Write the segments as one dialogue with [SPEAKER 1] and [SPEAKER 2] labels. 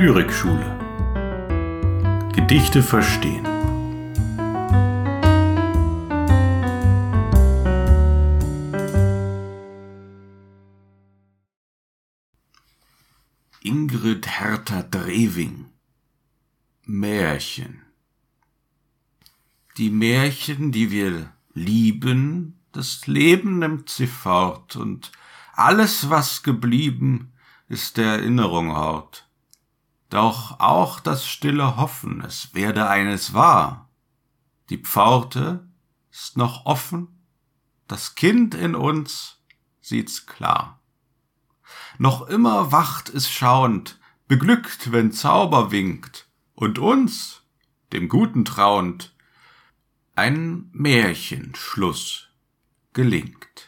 [SPEAKER 1] Lyrikschule. Gedichte verstehen. Ingrid Hertha Drewing Märchen Die Märchen, die wir lieben, das Leben nimmt sie fort, und alles, was geblieben, ist der Erinnerung Hort. Doch auch das stille Hoffen, es werde eines wahr. Die Pforte ist noch offen, das Kind in uns sieht's klar. Noch immer wacht es schauend, beglückt, wenn Zauber winkt, und uns, dem Guten trauend, ein Märchenschluss gelingt.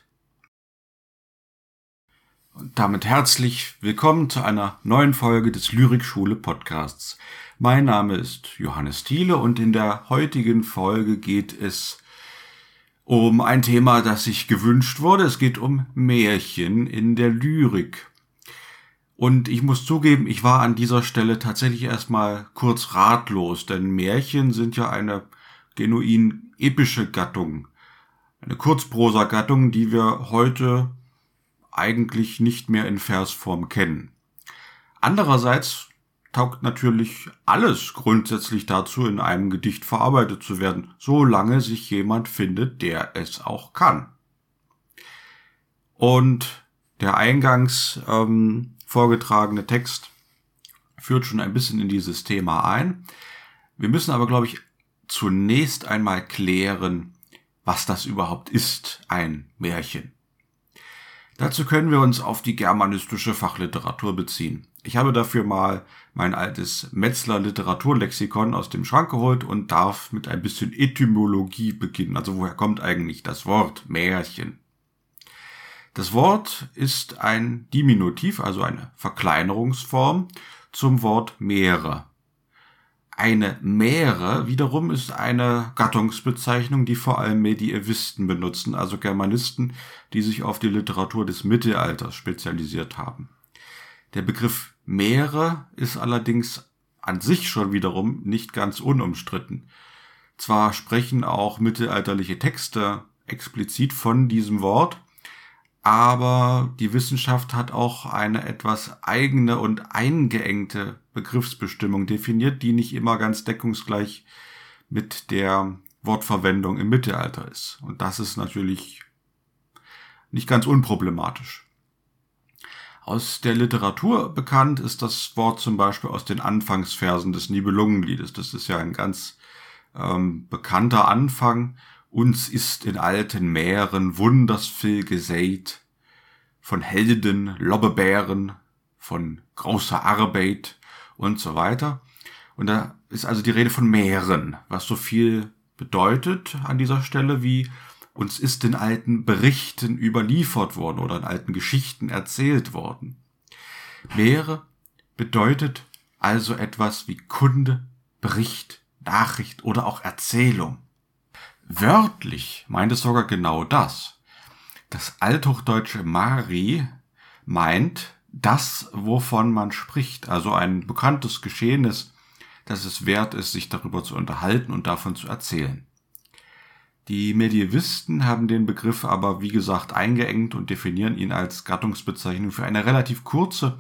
[SPEAKER 1] Und damit herzlich willkommen zu einer neuen Folge des Lyrikschule Podcasts. Mein Name ist Johannes Thiele und in der heutigen Folge geht es um ein Thema, das sich gewünscht wurde. Es geht um Märchen in der Lyrik. Und ich muss zugeben, ich war an dieser Stelle tatsächlich erstmal kurz ratlos, denn Märchen sind ja eine genuin epische Gattung. Eine Kurzprosa-Gattung, die wir heute eigentlich nicht mehr in Versform kennen. Andererseits taugt natürlich alles grundsätzlich dazu, in einem Gedicht verarbeitet zu werden, solange sich jemand findet, der es auch kann. Und der eingangs ähm, vorgetragene Text führt schon ein bisschen in dieses Thema ein. Wir müssen aber, glaube ich, zunächst einmal klären, was das überhaupt ist, ein Märchen. Dazu können wir uns auf die germanistische Fachliteratur beziehen. Ich habe dafür mal mein altes Metzler Literaturlexikon aus dem Schrank geholt und darf mit ein bisschen Etymologie beginnen. Also woher kommt eigentlich das Wort Märchen? Das Wort ist ein Diminutiv, also eine Verkleinerungsform zum Wort Meere. Eine Mähre wiederum ist eine Gattungsbezeichnung, die vor allem Medievisten benutzen, also Germanisten, die sich auf die Literatur des Mittelalters spezialisiert haben. Der Begriff Mähre ist allerdings an sich schon wiederum nicht ganz unumstritten. Zwar sprechen auch mittelalterliche Texte explizit von diesem Wort, aber die Wissenschaft hat auch eine etwas eigene und eingeengte Begriffsbestimmung definiert, die nicht immer ganz deckungsgleich mit der Wortverwendung im Mittelalter ist. Und das ist natürlich nicht ganz unproblematisch. Aus der Literatur bekannt ist das Wort zum Beispiel aus den Anfangsversen des Nibelungenliedes. Das ist ja ein ganz ähm, bekannter Anfang uns ist in alten Meeren wundersvill gesät, von Helden, Lobbebären, von großer Arbeit und so weiter. Und da ist also die Rede von Meeren, was so viel bedeutet an dieser Stelle wie uns ist in alten Berichten überliefert worden oder in alten Geschichten erzählt worden. Meere bedeutet also etwas wie Kunde, Bericht, Nachricht oder auch Erzählung. Wörtlich meint es sogar genau das. Das althochdeutsche Mari meint das, wovon man spricht, also ein bekanntes Geschehnis, dass es wert ist, sich darüber zu unterhalten und davon zu erzählen. Die Medievisten haben den Begriff aber, wie gesagt, eingeengt und definieren ihn als Gattungsbezeichnung für eine relativ kurze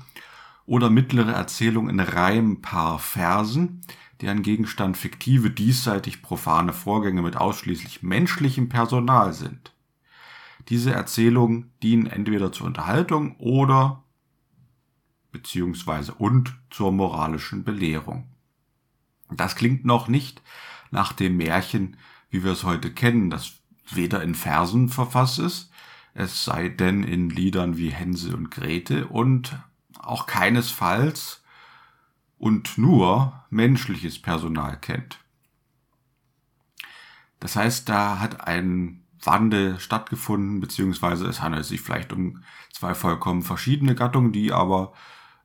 [SPEAKER 1] oder mittlere Erzählung in Reimpaar Versen, deren Gegenstand fiktive, diesseitig profane Vorgänge mit ausschließlich menschlichem Personal sind. Diese Erzählungen dienen entweder zur Unterhaltung oder beziehungsweise und zur moralischen Belehrung. Das klingt noch nicht nach dem Märchen, wie wir es heute kennen, das weder in Versen verfasst ist, es sei denn in Liedern wie Hänsel und Grete und auch keinesfalls und nur menschliches Personal kennt. Das heißt, da hat ein Wandel stattgefunden, beziehungsweise es handelt sich vielleicht um zwei vollkommen verschiedene Gattungen, die aber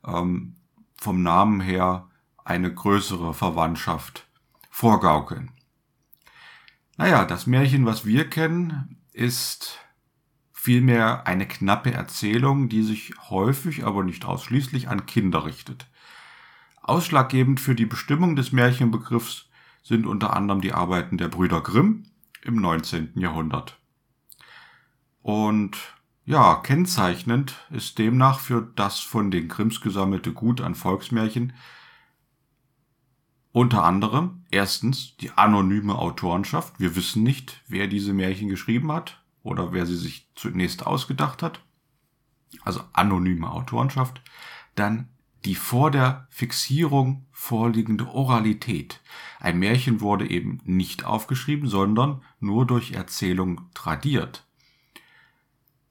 [SPEAKER 1] ähm, vom Namen her eine größere Verwandtschaft vorgaukeln. Naja, das Märchen, was wir kennen, ist vielmehr eine knappe Erzählung, die sich häufig, aber nicht ausschließlich an Kinder richtet. Ausschlaggebend für die Bestimmung des Märchenbegriffs sind unter anderem die Arbeiten der Brüder Grimm im 19. Jahrhundert. Und ja, kennzeichnend ist demnach für das von den Grimms gesammelte Gut an Volksmärchen unter anderem erstens die anonyme Autorenschaft. Wir wissen nicht, wer diese Märchen geschrieben hat oder wer sie sich zunächst ausgedacht hat. Also anonyme Autorenschaft. Dann die vor der Fixierung vorliegende Oralität. Ein Märchen wurde eben nicht aufgeschrieben, sondern nur durch Erzählung tradiert.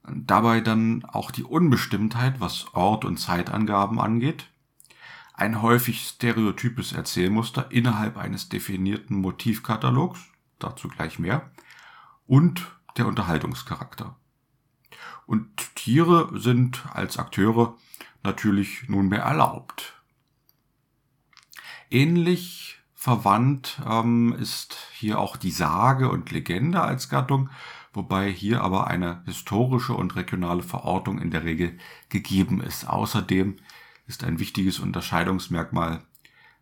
[SPEAKER 1] Dabei dann auch die Unbestimmtheit, was Ort- und Zeitangaben angeht. Ein häufig stereotypes Erzählmuster innerhalb eines definierten Motivkatalogs, dazu gleich mehr, und der Unterhaltungscharakter. Und Tiere sind als Akteure natürlich nunmehr erlaubt. Ähnlich verwandt ähm, ist hier auch die Sage und Legende als Gattung, wobei hier aber eine historische und regionale Verortung in der Regel gegeben ist. Außerdem ist ein wichtiges Unterscheidungsmerkmal,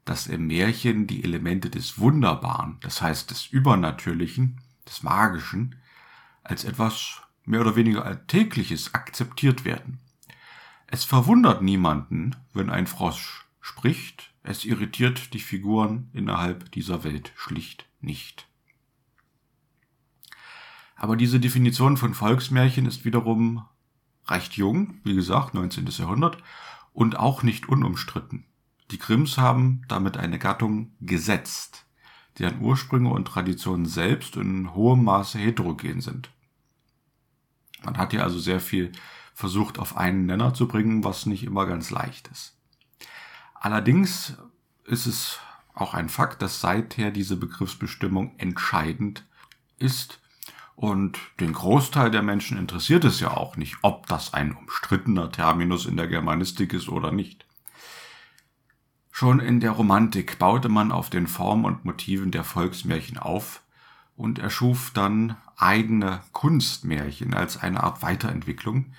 [SPEAKER 1] dass im Märchen die Elemente des Wunderbaren, das heißt des Übernatürlichen, des Magischen, als etwas mehr oder weniger Alltägliches akzeptiert werden. Es verwundert niemanden, wenn ein Frosch spricht, es irritiert die Figuren innerhalb dieser Welt schlicht nicht. Aber diese Definition von Volksmärchen ist wiederum recht jung, wie gesagt, 19. Jahrhundert, und auch nicht unumstritten. Die Grimms haben damit eine Gattung gesetzt, deren Ursprünge und Traditionen selbst in hohem Maße heterogen sind. Man hat hier also sehr viel versucht auf einen Nenner zu bringen, was nicht immer ganz leicht ist. Allerdings ist es auch ein Fakt, dass seither diese Begriffsbestimmung entscheidend ist und den Großteil der Menschen interessiert es ja auch nicht, ob das ein umstrittener Terminus in der Germanistik ist oder nicht. Schon in der Romantik baute man auf den Formen und Motiven der Volksmärchen auf und erschuf dann eigene Kunstmärchen als eine Art Weiterentwicklung,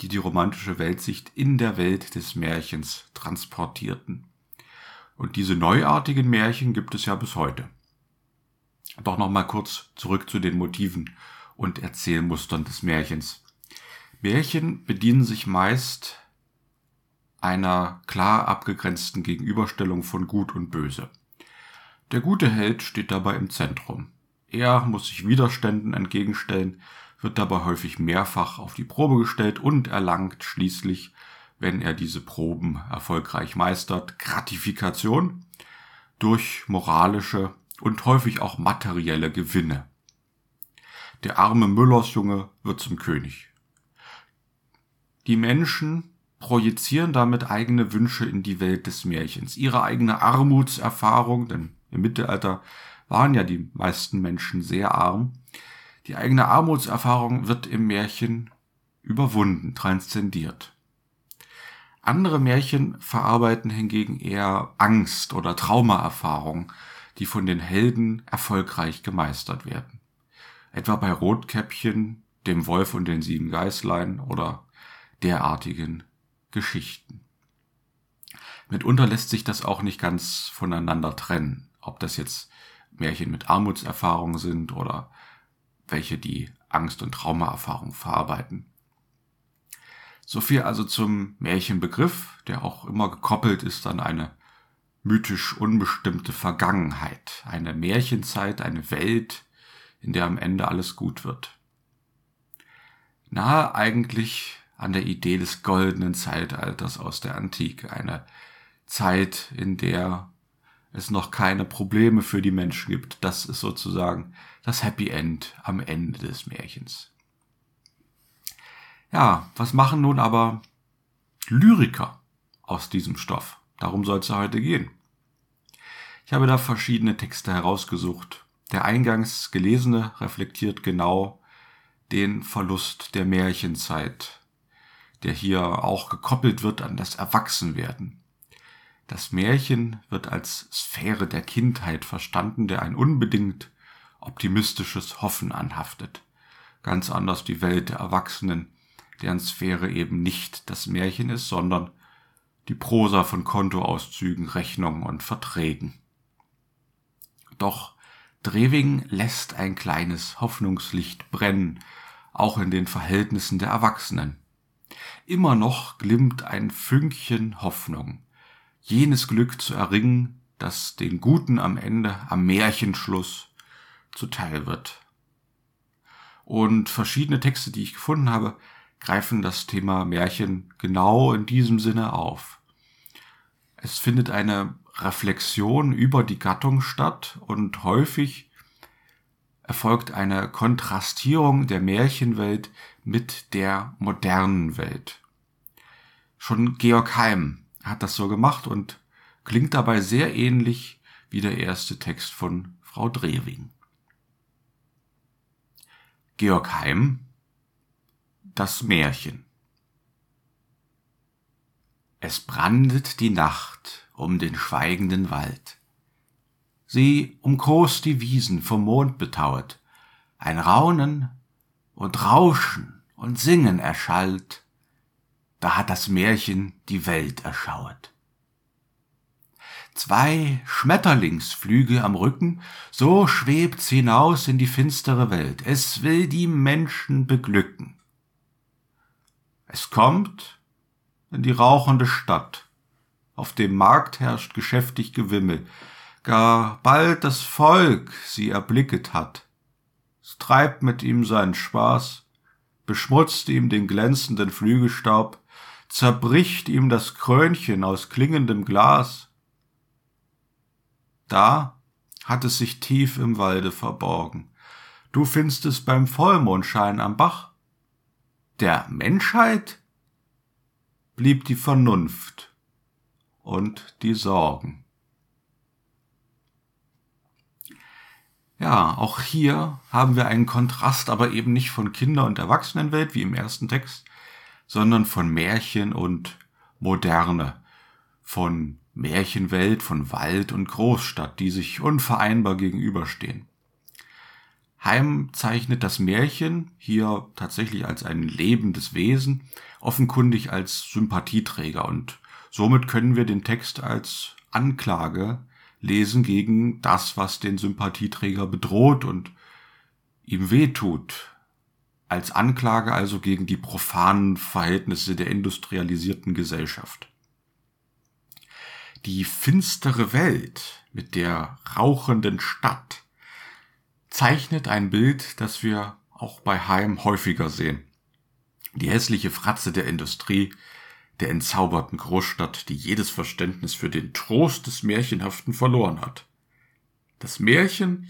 [SPEAKER 1] die die romantische Weltsicht in der Welt des Märchens transportierten. Und diese neuartigen Märchen gibt es ja bis heute. Doch nochmal kurz zurück zu den Motiven und Erzählmustern des Märchens. Märchen bedienen sich meist einer klar abgegrenzten Gegenüberstellung von Gut und Böse. Der gute Held steht dabei im Zentrum. Er muss sich Widerständen entgegenstellen, wird dabei häufig mehrfach auf die Probe gestellt und erlangt schließlich, wenn er diese Proben erfolgreich meistert, Gratifikation durch moralische und häufig auch materielle Gewinne. Der arme Müllersjunge wird zum König. Die Menschen projizieren damit eigene Wünsche in die Welt des Märchens, ihre eigene Armutserfahrung, denn im Mittelalter waren ja die meisten Menschen sehr arm, die eigene Armutserfahrung wird im Märchen überwunden, transzendiert. Andere Märchen verarbeiten hingegen eher Angst oder Traumaerfahrung, die von den Helden erfolgreich gemeistert werden. Etwa bei Rotkäppchen, dem Wolf und den sieben Geißlein oder derartigen Geschichten. Mitunter lässt sich das auch nicht ganz voneinander trennen, ob das jetzt Märchen mit Armutserfahrung sind oder welche die Angst- und Traumaerfahrung verarbeiten. So viel also zum Märchenbegriff, der auch immer gekoppelt ist an eine mythisch unbestimmte Vergangenheit, eine Märchenzeit, eine Welt, in der am Ende alles gut wird. Nahe eigentlich an der Idee des goldenen Zeitalters aus der Antike, eine Zeit, in der es noch keine Probleme für die Menschen gibt. Das ist sozusagen das Happy End am Ende des Märchens. Ja, was machen nun aber Lyriker aus diesem Stoff? Darum soll es ja heute gehen. Ich habe da verschiedene Texte herausgesucht. Der eingangs gelesene reflektiert genau den Verlust der Märchenzeit, der hier auch gekoppelt wird an das Erwachsenwerden. Das Märchen wird als Sphäre der Kindheit verstanden, der ein unbedingt optimistisches Hoffen anhaftet. Ganz anders die Welt der Erwachsenen, deren Sphäre eben nicht das Märchen ist, sondern die Prosa von Kontoauszügen, Rechnungen und Verträgen. Doch Drewing lässt ein kleines Hoffnungslicht brennen, auch in den Verhältnissen der Erwachsenen. Immer noch glimmt ein Fünkchen Hoffnung, jenes Glück zu erringen, das den Guten am Ende, am Märchenschluss zuteil wird. Und verschiedene Texte, die ich gefunden habe, greifen das Thema Märchen genau in diesem Sinne auf. Es findet eine Reflexion über die Gattung statt und häufig erfolgt eine Kontrastierung der Märchenwelt mit der modernen Welt. Schon Georg Heim hat das so gemacht und klingt dabei sehr ähnlich wie der erste Text von Frau Drewing. Georg Heim Das Märchen Es brandet die Nacht um den schweigenden Wald. Sie umkost die Wiesen vom Mond betauet, ein Raunen und Rauschen und Singen erschallt, da hat das Märchen die Welt erschauet. Zwei Schmetterlingsflüge am Rücken, so schwebt's hinaus in die finstere Welt. Es will die Menschen beglücken. Es kommt in die rauchende Stadt. Auf dem Markt herrscht geschäftig Gewimmel. Gar bald das Volk sie erblicket hat. Es treibt mit ihm seinen Spaß, beschmutzt ihm den glänzenden Flügelstaub, zerbricht ihm das Krönchen aus klingendem Glas. Da hat es sich tief im Walde verborgen. Du findest es beim Vollmondschein am Bach. Der Menschheit blieb die Vernunft und die Sorgen. Ja, auch hier haben wir einen Kontrast, aber eben nicht von Kinder- und Erwachsenenwelt wie im ersten Text, sondern von Märchen und Moderne, von Märchenwelt, von Wald und Großstadt, die sich unvereinbar gegenüberstehen. Heim zeichnet das Märchen hier tatsächlich als ein lebendes Wesen, offenkundig als Sympathieträger und somit können wir den Text als Anklage lesen gegen das, was den Sympathieträger bedroht und ihm wehtut. Als Anklage also gegen die profanen Verhältnisse der industrialisierten Gesellschaft. Die finstere Welt mit der rauchenden Stadt zeichnet ein Bild, das wir auch bei Heim häufiger sehen. Die hässliche Fratze der Industrie, der entzauberten Großstadt, die jedes Verständnis für den Trost des Märchenhaften verloren hat. Das Märchen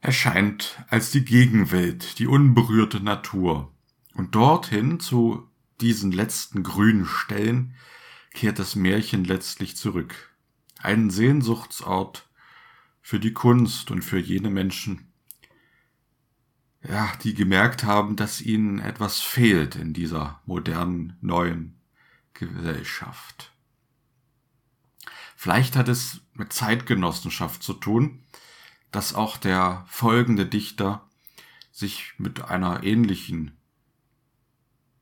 [SPEAKER 1] erscheint als die Gegenwelt, die unberührte Natur. Und dorthin, zu diesen letzten grünen Stellen, kehrt das Märchen letztlich zurück. Ein Sehnsuchtsort für die Kunst und für jene Menschen, ja, die gemerkt haben, dass ihnen etwas fehlt in dieser modernen, neuen Gesellschaft. Vielleicht hat es mit Zeitgenossenschaft zu tun, dass auch der folgende Dichter sich mit einer ähnlichen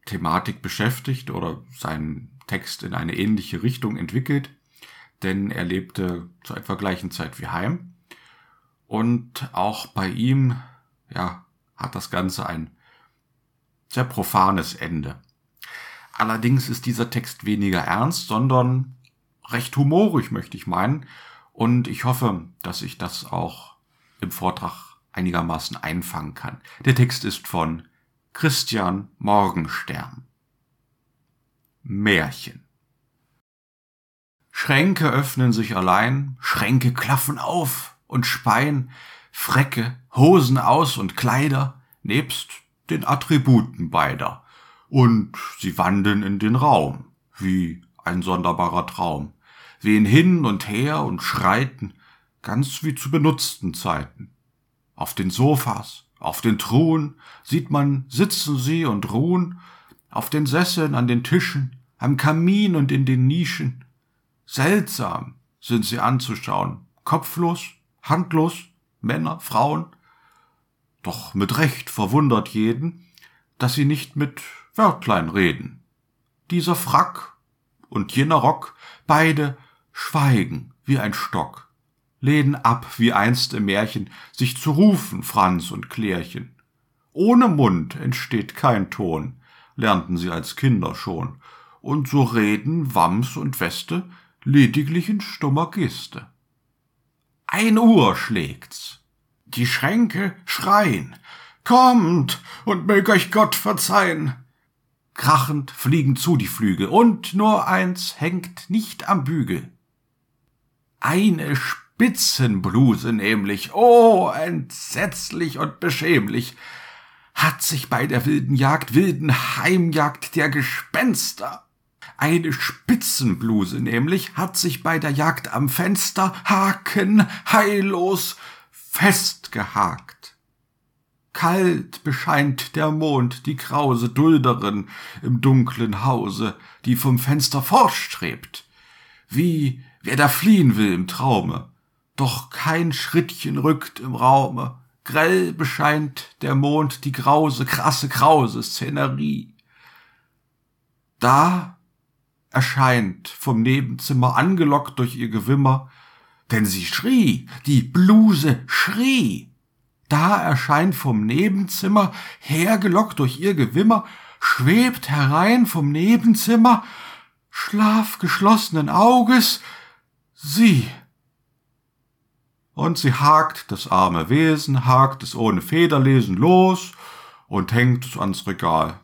[SPEAKER 1] Thematik beschäftigt oder seinen Text in eine ähnliche Richtung entwickelt, denn er lebte zur etwa gleichen Zeit wie Heim. Und auch bei ihm, ja, hat das Ganze ein sehr profanes Ende. Allerdings ist dieser Text weniger ernst, sondern recht humorig, möchte ich meinen. Und ich hoffe, dass ich das auch im Vortrag einigermaßen einfangen kann. Der Text ist von Christian Morgenstern. Märchen. Schränke öffnen sich allein, Schränke klaffen auf und speien, Frecke, Hosen aus und Kleider, nebst den Attributen beider, und sie wandeln in den Raum, wie ein sonderbarer Traum, wehen hin und her und schreiten, ganz wie zu benutzten Zeiten. Auf den Sofas, auf den Truhen sieht man sitzen sie und ruhen, auf den Sesseln, an den Tischen, am Kamin und in den Nischen. Seltsam sind sie anzuschauen, kopflos, handlos, Männer, Frauen. Doch mit Recht verwundert jeden, dass sie nicht mit Wörtlein reden. Dieser Frack und jener Rock, beide schweigen wie ein Stock, lehnen ab wie einst im Märchen, sich zu rufen, Franz und Klärchen. Ohne Mund entsteht kein Ton, lernten sie als Kinder schon, und so reden Wams und Weste lediglich in stummer Geste. Ein Uhr schlägt's. Die Schränke schreien. Kommt und mög euch Gott verzeihen. Krachend fliegen zu die Flügel, und nur eins hängt nicht am Bügel. Eine Spitzenbluse nämlich, oh, entsetzlich und beschämlich, hat sich bei der wilden Jagd, wilden Heimjagd der Gespenster eine Spitzenbluse nämlich hat sich bei der Jagd am Fenster Haken heillos festgehakt. Kalt bescheint der Mond die krause Dulderin im dunklen Hause, die vom Fenster fortstrebt, wie wer da fliehen will im Traume, doch kein Schrittchen rückt im Raume, grell bescheint der Mond die grause, krasse, krause Szenerie. Da erscheint vom Nebenzimmer angelockt durch ihr Gewimmer, denn sie schrie, die Bluse schrie. Da erscheint vom Nebenzimmer, hergelockt durch ihr Gewimmer, schwebt herein vom Nebenzimmer, schlafgeschlossenen Auges, sie. Und sie hakt das arme Wesen, hakt es ohne Federlesen los und hängt es ans Regal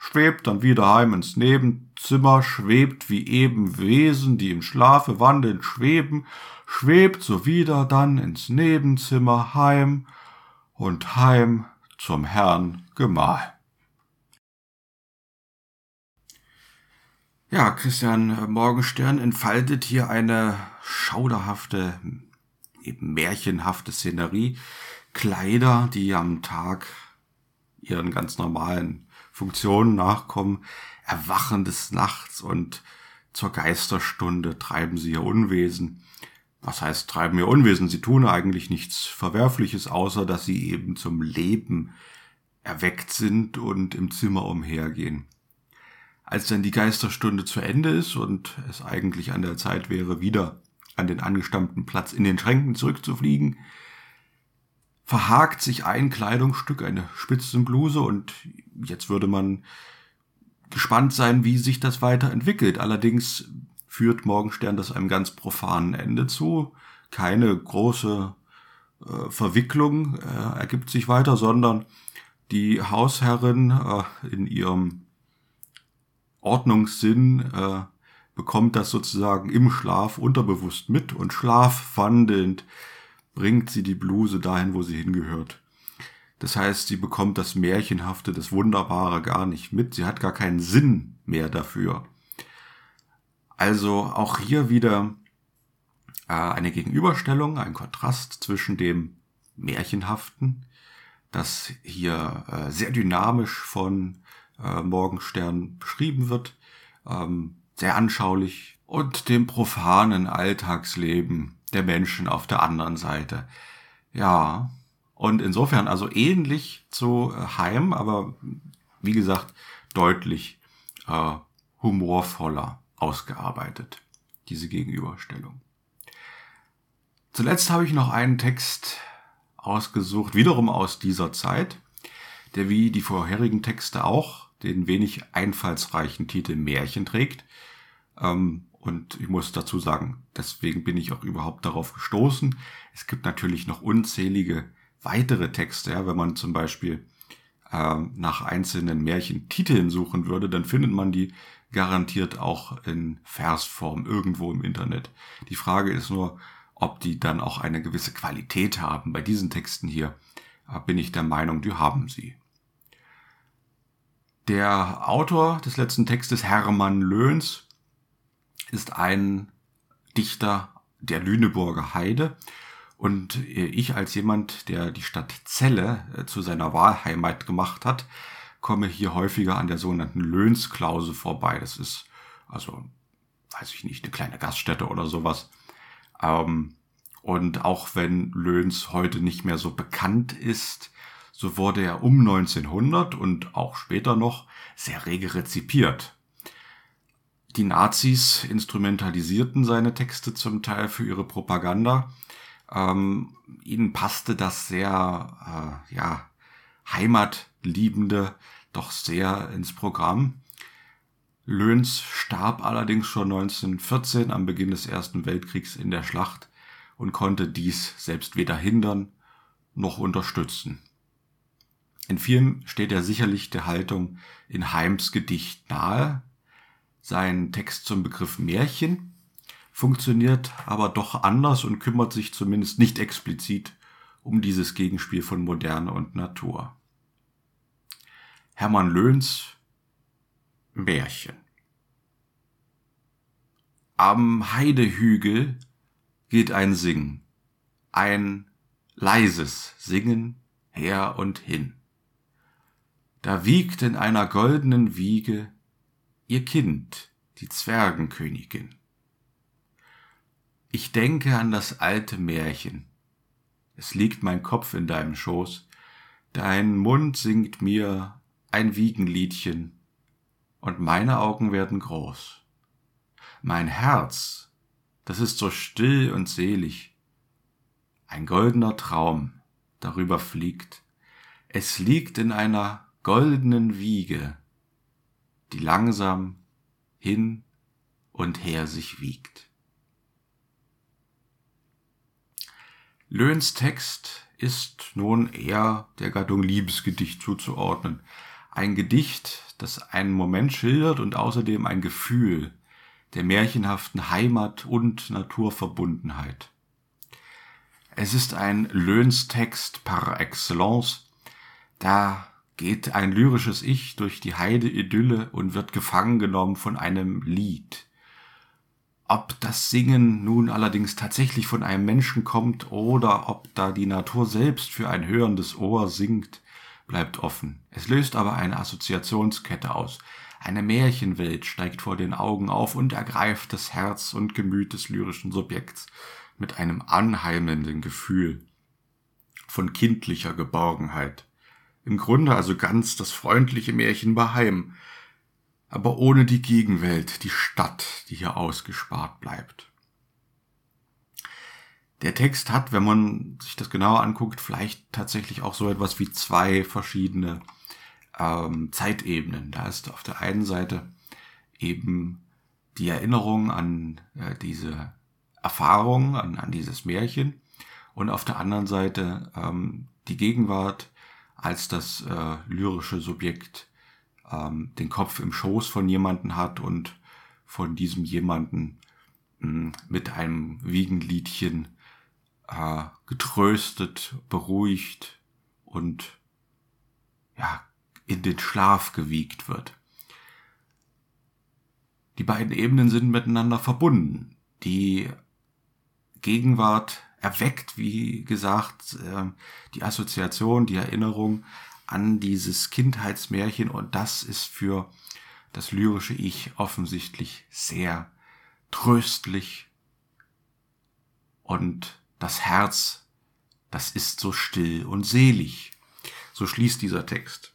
[SPEAKER 1] schwebt dann wieder heim ins Nebenzimmer, schwebt wie eben Wesen, die im Schlafe wandeln, schweben, schwebt so wieder dann ins Nebenzimmer heim und heim zum Herrn Gemahl. Ja, Christian Morgenstern entfaltet hier eine schauderhafte, eben märchenhafte Szenerie. Kleider, die am Tag ihren ganz normalen Funktionen nachkommen, Erwachen des Nachts und zur Geisterstunde treiben sie ihr Unwesen. Was heißt treiben ihr Unwesen? Sie tun eigentlich nichts Verwerfliches, außer dass sie eben zum Leben erweckt sind und im Zimmer umhergehen. Als dann die Geisterstunde zu Ende ist und es eigentlich an der Zeit wäre, wieder an den angestammten Platz in den Schränken zurückzufliegen, verhakt sich ein Kleidungsstück, eine Spitzenbluse und jetzt würde man gespannt sein, wie sich das weiterentwickelt. Allerdings führt Morgenstern das einem ganz profanen Ende zu. Keine große äh, Verwicklung äh, ergibt sich weiter, sondern die Hausherrin äh, in ihrem Ordnungssinn äh, bekommt das sozusagen im Schlaf unterbewusst mit und schlafwandelnd bringt sie die Bluse dahin, wo sie hingehört. Das heißt, sie bekommt das Märchenhafte, das Wunderbare gar nicht mit. Sie hat gar keinen Sinn mehr dafür. Also auch hier wieder äh, eine Gegenüberstellung, ein Kontrast zwischen dem Märchenhaften, das hier äh, sehr dynamisch von äh, Morgenstern beschrieben wird, ähm, sehr anschaulich, und dem profanen Alltagsleben, der Menschen auf der anderen Seite. Ja, und insofern also ähnlich zu äh, Heim, aber wie gesagt, deutlich äh, humorvoller ausgearbeitet, diese Gegenüberstellung. Zuletzt habe ich noch einen Text ausgesucht, wiederum aus dieser Zeit, der wie die vorherigen Texte auch den wenig einfallsreichen Titel Märchen trägt. Ähm, und ich muss dazu sagen, deswegen bin ich auch überhaupt darauf gestoßen. Es gibt natürlich noch unzählige weitere Texte. Ja, wenn man zum Beispiel ähm, nach einzelnen Märchentiteln suchen würde, dann findet man die garantiert auch in Versform irgendwo im Internet. Die Frage ist nur, ob die dann auch eine gewisse Qualität haben. Bei diesen Texten hier äh, bin ich der Meinung, die haben sie. Der Autor des letzten Textes, Hermann Löhns, ist ein Dichter der Lüneburger Heide. Und äh, ich als jemand, der die Stadt Celle äh, zu seiner Wahlheimat gemacht hat, komme hier häufiger an der sogenannten Löhnsklause vorbei. Das ist also, weiß ich nicht, eine kleine Gaststätte oder sowas. Ähm, und auch wenn Löhns heute nicht mehr so bekannt ist, so wurde er um 1900 und auch später noch sehr rege rezipiert. Die Nazis instrumentalisierten seine Texte zum Teil für ihre Propaganda. Ähm, ihnen passte das sehr, äh, ja, heimatliebende doch sehr ins Programm. Löns starb allerdings schon 1914 am Beginn des Ersten Weltkriegs in der Schlacht und konnte dies selbst weder hindern noch unterstützen. In vielen steht er sicherlich der Haltung in Heims Gedicht nahe. Sein Text zum Begriff Märchen funktioniert aber doch anders und kümmert sich zumindest nicht explizit um dieses Gegenspiel von Moderne und Natur. Hermann Löhns Märchen. Am Heidehügel geht ein Singen, ein leises Singen her und hin. Da wiegt in einer goldenen Wiege ihr Kind, die Zwergenkönigin. Ich denke an das alte Märchen. Es liegt mein Kopf in deinem Schoß, dein Mund singt mir ein Wiegenliedchen, und meine Augen werden groß. Mein Herz, das ist so still und selig, ein goldener Traum darüber fliegt. Es liegt in einer goldenen Wiege, die langsam hin und her sich wiegt. Löhns Text ist nun eher der Gattung Liebesgedicht zuzuordnen. Ein Gedicht, das einen Moment schildert und außerdem ein Gefühl der märchenhaften Heimat und Naturverbundenheit. Es ist ein Löhnstext par excellence. Da geht ein lyrisches Ich durch die Heide-Idylle und wird gefangen genommen von einem Lied. Ob das Singen nun allerdings tatsächlich von einem Menschen kommt oder ob da die Natur selbst für ein hörendes Ohr singt, bleibt offen. Es löst aber eine Assoziationskette aus. Eine Märchenwelt steigt vor den Augen auf und ergreift das Herz und Gemüt des lyrischen Subjekts mit einem anheimenden Gefühl von kindlicher Geborgenheit. Im Grunde also ganz das freundliche Märchen bei Heim, aber ohne die Gegenwelt, die Stadt, die hier ausgespart bleibt. Der Text hat, wenn man sich das genauer anguckt, vielleicht tatsächlich auch so etwas wie zwei verschiedene ähm, Zeitebenen. Da ist auf der einen Seite eben die Erinnerung an äh, diese Erfahrung, an, an dieses Märchen und auf der anderen Seite ähm, die Gegenwart als das äh, lyrische Subjekt ähm, den Kopf im Schoß von jemanden hat und von diesem jemanden mh, mit einem Wiegenliedchen äh, getröstet, beruhigt und ja, in den Schlaf gewiegt wird. Die beiden Ebenen sind miteinander verbunden. Die Gegenwart erweckt, wie gesagt, äh, die Assoziation, die Erinnerung an dieses Kindheitsmärchen und das ist für das lyrische Ich offensichtlich sehr tröstlich und das Herz, das ist so still und selig. So schließt dieser Text.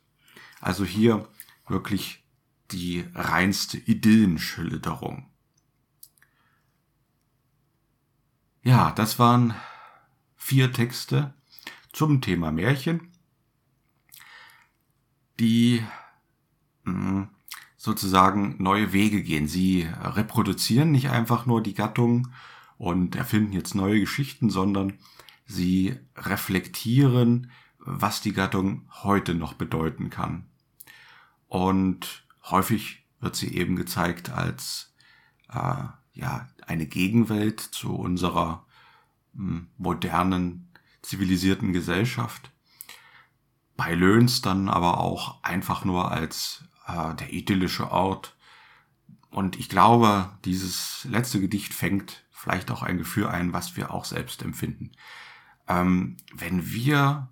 [SPEAKER 1] Also hier wirklich die reinste Idyllenschilderung. Ja, das waren vier Texte zum Thema Märchen, die hm, sozusagen neue Wege gehen. Sie reproduzieren nicht einfach nur die Gattung und erfinden jetzt neue Geschichten, sondern sie reflektieren, was die Gattung heute noch bedeuten kann. Und häufig wird sie eben gezeigt als äh, ja eine Gegenwelt zu unserer hm, modernen zivilisierten Gesellschaft. Bei Löhns dann aber auch einfach nur als äh, der idyllische Ort. Und ich glaube, dieses letzte Gedicht fängt vielleicht auch ein Gefühl ein, was wir auch selbst empfinden. Ähm, wenn wir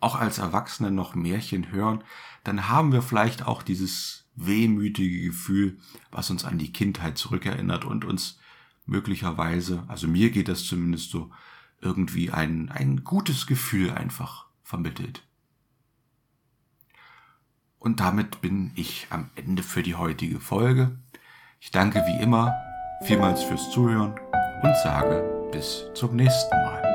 [SPEAKER 1] auch als Erwachsene noch Märchen hören, dann haben wir vielleicht auch dieses wehmütige Gefühl, was uns an die Kindheit zurückerinnert und uns möglicherweise, also mir geht das zumindest so, irgendwie ein, ein gutes Gefühl einfach vermittelt. Und damit bin ich am Ende für die heutige Folge. Ich danke wie immer vielmals fürs Zuhören und sage bis zum nächsten Mal.